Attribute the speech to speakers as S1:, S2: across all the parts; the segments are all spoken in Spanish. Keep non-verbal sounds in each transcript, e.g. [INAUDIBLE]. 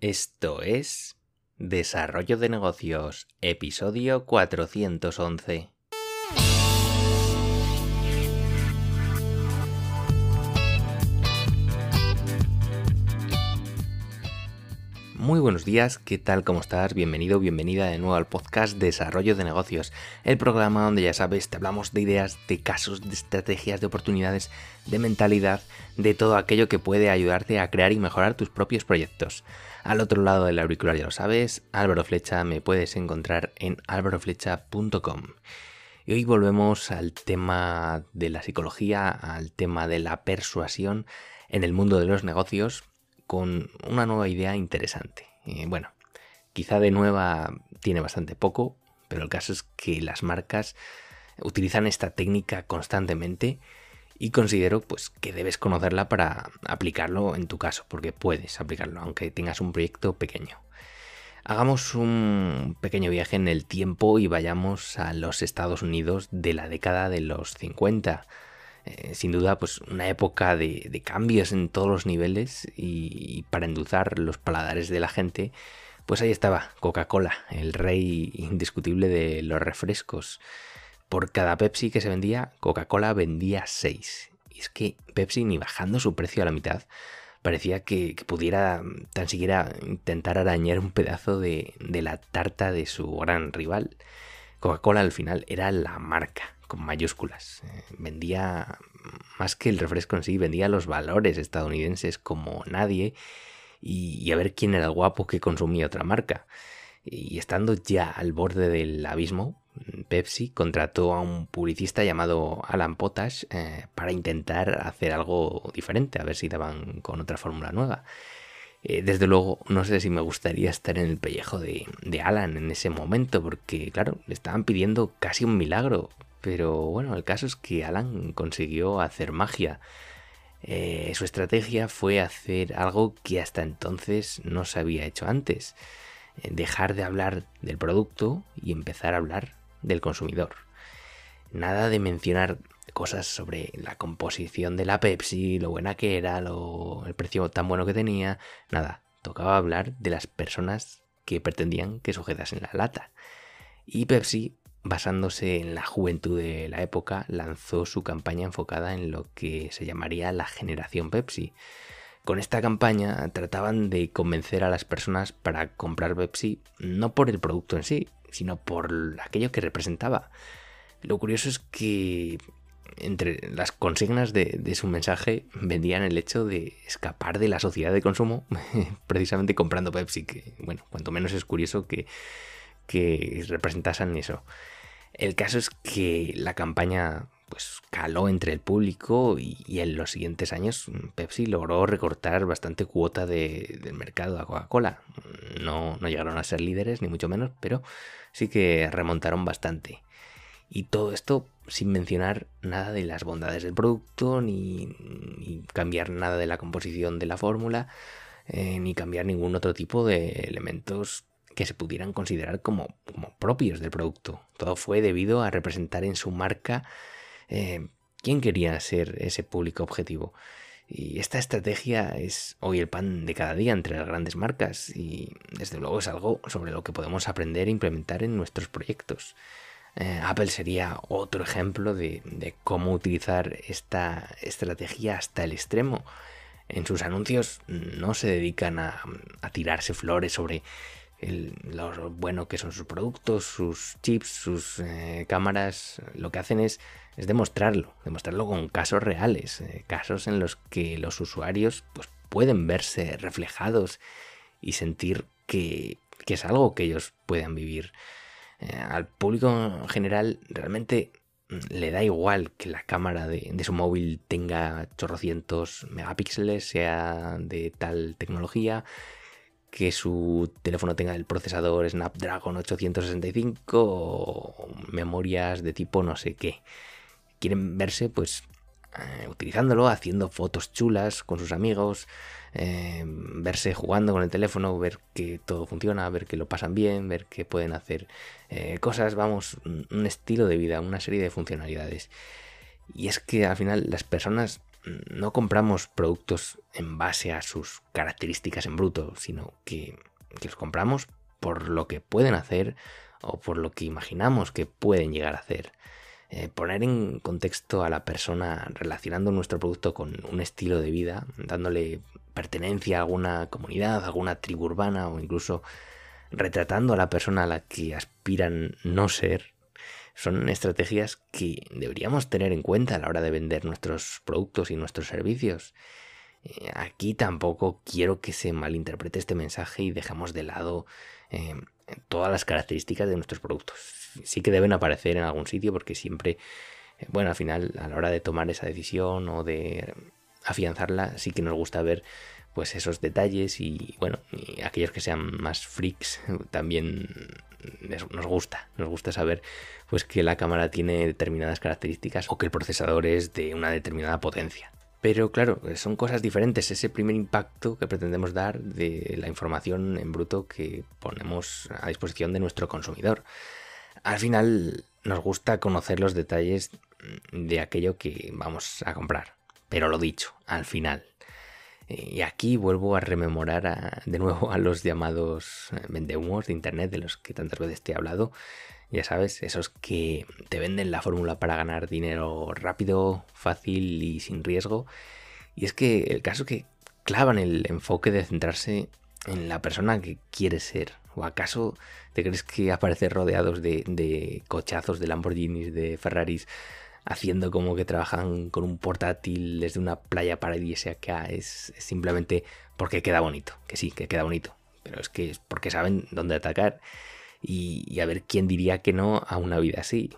S1: Esto es Desarrollo de Negocios, episodio 411. Muy buenos días, ¿qué tal? ¿Cómo estás? Bienvenido, bienvenida de nuevo al podcast Desarrollo de Negocios, el programa donde ya sabes, te hablamos de ideas, de casos, de estrategias, de oportunidades, de mentalidad, de todo aquello que puede ayudarte a crear y mejorar tus propios proyectos. Al otro lado del auricular ya lo sabes, Álvaro Flecha me puedes encontrar en álvaroflecha.com. Y hoy volvemos al tema de la psicología, al tema de la persuasión en el mundo de los negocios con una nueva idea interesante. bueno, quizá de nueva tiene bastante poco, pero el caso es que las marcas utilizan esta técnica constantemente y considero pues que debes conocerla para aplicarlo en tu caso, porque puedes aplicarlo aunque tengas un proyecto pequeño. Hagamos un pequeño viaje en el tiempo y vayamos a los Estados Unidos de la década de los 50 eh, sin duda, pues una época de, cambios en todos los niveles y, para endulzar los paladares de la gente, pues ahí estaba Coca-Cola, el rey indiscutible de los refrescos. Por cada Pepsi que se vendía, Coca-Cola vendía 6. Y es que Pepsi, ni bajando su precio a la mitad, parecía que, pudiera tan siquiera intentar arañar un pedazo de la tarta de su gran rival. Coca-Cola al final era la marca, con mayúsculas. Eh, vendía más que el refresco en sí, vendía los valores estadounidenses como nadie y, a ver quién era el guapo que consumía otra marca. Y estando ya al borde del abismo, Pepsi contrató a un publicista llamado Alan Potash eh, para intentar hacer algo diferente, a ver si daban con otra fórmula nueva. Eh, desde luego, no sé si me gustaría estar en el pellejo de, de, Alan en ese momento, porque, claro, le estaban pidiendo casi un milagro. Pero bueno, el caso es que Alan consiguió hacer magia. Eh, su estrategia fue hacer algo que hasta entonces no se había hecho antes. Eh, dejar de hablar del producto y empezar a hablar del consumidor. Nada de mencionar cosas sobre la composición de la Pepsi, lo buena que era, lo, el precio tan bueno que tenía. Nada, tocaba hablar de las personas que pretendían que sujetasen la lata. Y Pepsi basándose en la juventud de la época, lanzó su campaña enfocada en lo que se llamaría la generación Pepsi. Con esta campaña trataban de convencer a las personas para comprar Pepsi no por el producto en sí, sino por aquello que representaba. Lo curioso es que entre las consignas de, su mensaje vendían el hecho de escapar de la sociedad de consumo [LAUGHS] precisamente comprando Pepsi, que bueno, cuanto menos es curioso que, que representasen eso. El caso es que la campaña pues caló entre el público y, en los siguientes años Pepsi logró recortar bastante cuota del mercado a Coca-Cola. No, no llegaron a ser líderes, ni mucho menos, pero sí que remontaron bastante. Y todo esto sin mencionar nada de las bondades del producto, ni, cambiar nada de la composición de la fórmula, eh, ni cambiar ningún otro tipo de elementos que se pudieran considerar como, propios del producto. Todo fue debido a representar en su marca eh, quién quería ser ese público objetivo. Y esta estrategia es hoy el pan de cada día entre las grandes marcas y desde luego es algo sobre lo que podemos aprender e implementar en nuestros proyectos. Eh, Apple sería otro ejemplo de, cómo utilizar esta estrategia hasta el extremo. En sus anuncios no se dedican a tirarse flores sobre lo bueno que son sus productos, sus chips, sus eh, cámaras, lo que hacen es, demostrarlo, demostrarlo con casos reales, eh, casos en los que los usuarios pues, pueden verse reflejados y sentir que, es algo que ellos puedan vivir. Eh, al público en general realmente mm, le da igual que la cámara de, de, su móvil tenga chorrocientos megapíxeles, sea de tal tecnología, que su teléfono tenga el procesador Snapdragon 865 o memorias de tipo no sé qué. Quieren verse pues eh, utilizándolo, haciendo fotos chulas con sus amigos, eh, verse jugando con el teléfono, ver que todo funciona, ver que lo pasan bien, ver que pueden hacer eh, cosas, vamos, un estilo de vida, una serie de funcionalidades. Y es que al final las personas no compramos productos en base a sus características en bruto, sino que, los compramos por lo que pueden hacer o por lo que imaginamos que pueden llegar a hacer. Eh, poner en contexto a la persona relacionando nuestro producto con un estilo de vida, dándole pertenencia a alguna comunidad, a alguna tribu urbana o incluso retratando a la persona a la que aspiran no ser, son estrategias que deberíamos tener en cuenta a la hora de vender nuestros productos y nuestros servicios. Eh, aquí tampoco quiero que se malinterprete este mensaje y dejemos de lado eh, todas las características de nuestros productos. Sí que deben aparecer en algún sitio porque siempre, eh, bueno, al final a la hora de tomar esa decisión o de afianzarla, sí que nos gusta ver pues esos detalles y bueno, y aquellos que sean más freaks también nos gusta, nos gusta saber pues que la cámara tiene determinadas características o que el procesador es de una determinada potencia. Pero claro, son cosas diferentes, ese primer impacto que pretendemos dar de la información en bruto que ponemos a disposición de nuestro consumidor. Al final nos gusta conocer los detalles de aquello que vamos a comprar. Pero lo dicho, al final, y aquí vuelvo a rememorar de nuevo a los llamados eh, vendehumos de internet de los que tantas veces te he hablado. Ya sabes, esos que te venden la fórmula para ganar dinero rápido, fácil y sin riesgo. Y es que el caso es que clavan el enfoque de centrarse en la persona que quieres ser. ¿O acaso te crees que aparecer rodeados de, de cochazos, de Lamborghinis, de Ferraris, haciendo como que trabajan con un portátil desde una playa paradisíaca es, es simplemente porque queda bonito, que sí, que queda bonito, pero es que es porque saben dónde atacar y, a ver quién diría que no a una vida así.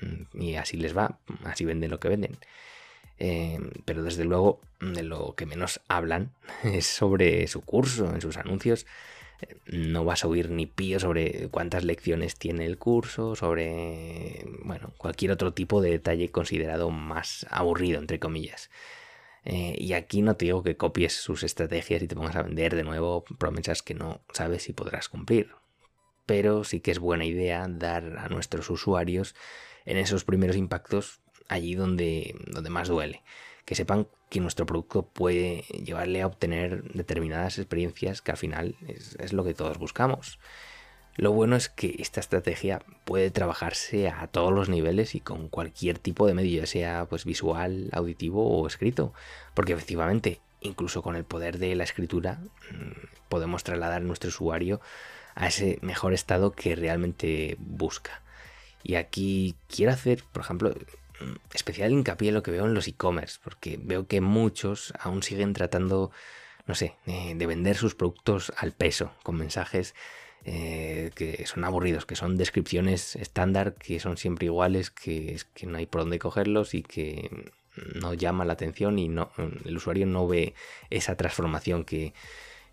S1: Mm, y así les va, así venden lo que venden. Eh, pero desde luego de lo que menos hablan [LAUGHS] es sobre su curso, en sus anuncios no vas a oír ni pío sobre cuántas lecciones tiene el curso, sobre, bueno, cualquier otro tipo de detalle considerado más aburrido, entre comillas. Eh, y aquí no te digo que copies sus estrategias y te pongas a vender de nuevo promesas que no sabes si podrás cumplir. Pero sí que es buena idea dar a nuestros usuarios en esos primeros impactos allí donde, donde más duele que sepan que nuestro producto puede llevarle a obtener determinadas experiencias que al final es, lo que todos buscamos. Lo bueno es que esta estrategia puede trabajarse a todos los niveles y con cualquier tipo de medio, ya sea pues visual, auditivo o escrito, porque efectivamente, incluso con el poder de la escritura, mm, podemos trasladar a nuestro usuario a ese mejor estado que realmente busca. Y aquí quiero hacer, por ejemplo, especial hincapié en lo que veo en los e-commerce, porque veo que muchos aún siguen tratando, no sé, de vender sus productos al peso, con mensajes eh, que son aburridos, que son descripciones estándar, que son siempre iguales, que, que no hay por dónde cogerlos y que no llama la atención y no, el usuario no ve esa transformación que,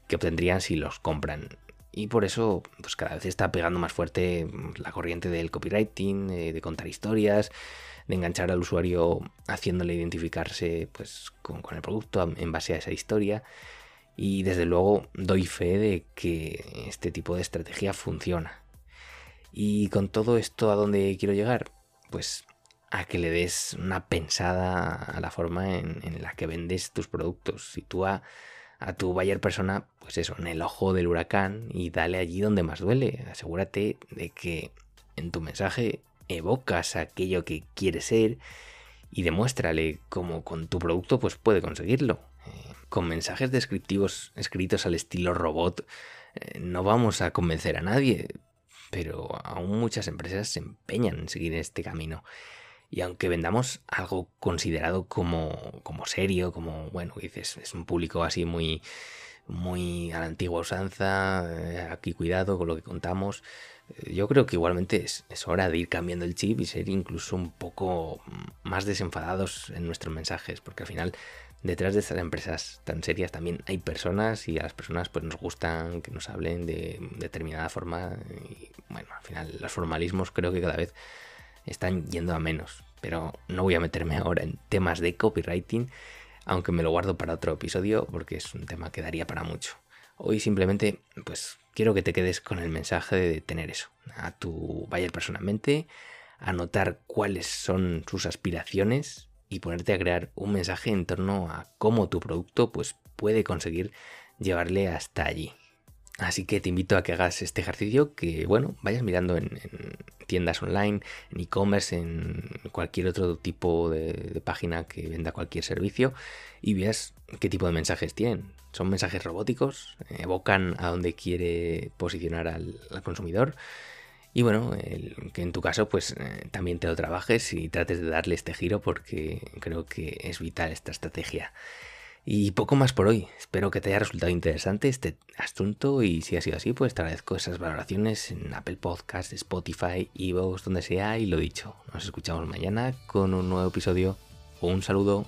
S1: que obtendrían si los compran. Y por eso, pues cada vez está pegando más fuerte la corriente del copywriting, eh, de contar historias, de enganchar al usuario haciéndole identificarse pues, con, el producto en base a esa historia. Y desde luego doy fe de que este tipo de estrategia funciona. Y con todo esto, ¿a dónde quiero llegar? Pues a que le des una pensada a la forma en, la que vendes tus productos. Sitúa a tu buyer persona, pues eso, en el ojo del huracán y dale allí donde más duele. Asegúrate de que en tu mensaje evocas aquello que quiere ser y demuéstrale cómo con tu producto pues puede conseguirlo. Eh, con mensajes descriptivos escritos al estilo robot eh, no vamos a convencer a nadie, pero aún muchas empresas se empeñan en seguir este camino. Y aunque vendamos algo considerado como, como serio, como, bueno, dices, es un público así muy, muy a la antigua usanza, eh, aquí cuidado con lo que contamos, yo creo que igualmente es, hora de ir cambiando el chip y ser incluso un poco más desenfadados en nuestros mensajes, porque al final detrás de estas empresas tan serias también hay personas y a las personas pues nos gustan que nos hablen de determinada forma y bueno, al final los formalismos creo que cada vez están yendo a menos, pero no voy a meterme ahora en temas de copywriting, aunque me lo guardo para otro episodio porque es un tema que daría para mucho. Hoy simplemente pues quiero que te quedes con el mensaje de tener eso, a tu buyer personalmente, anotar cuáles son sus aspiraciones y ponerte a crear un mensaje en torno a cómo tu producto pues, puede conseguir llevarle hasta allí. Así que te invito a que hagas este ejercicio, que bueno, vayas mirando en, tiendas online, en e-commerce, en cualquier otro tipo de, página que venda cualquier servicio y veas qué tipo de mensajes tienen. ¿Son mensajes robóticos? ¿Evocan a dónde quiere posicionar al, consumidor? Y bueno, que en tu caso pues eh, también te lo trabajes y trates de darle este giro porque creo que es vital esta estrategia. Y poco más por hoy. Espero que te haya resultado interesante este asunto y si ha sido así, pues te agradezco esas valoraciones en Apple Podcasts, Spotify, Evox, donde sea y lo dicho. Nos escuchamos mañana con un nuevo episodio. Un saludo.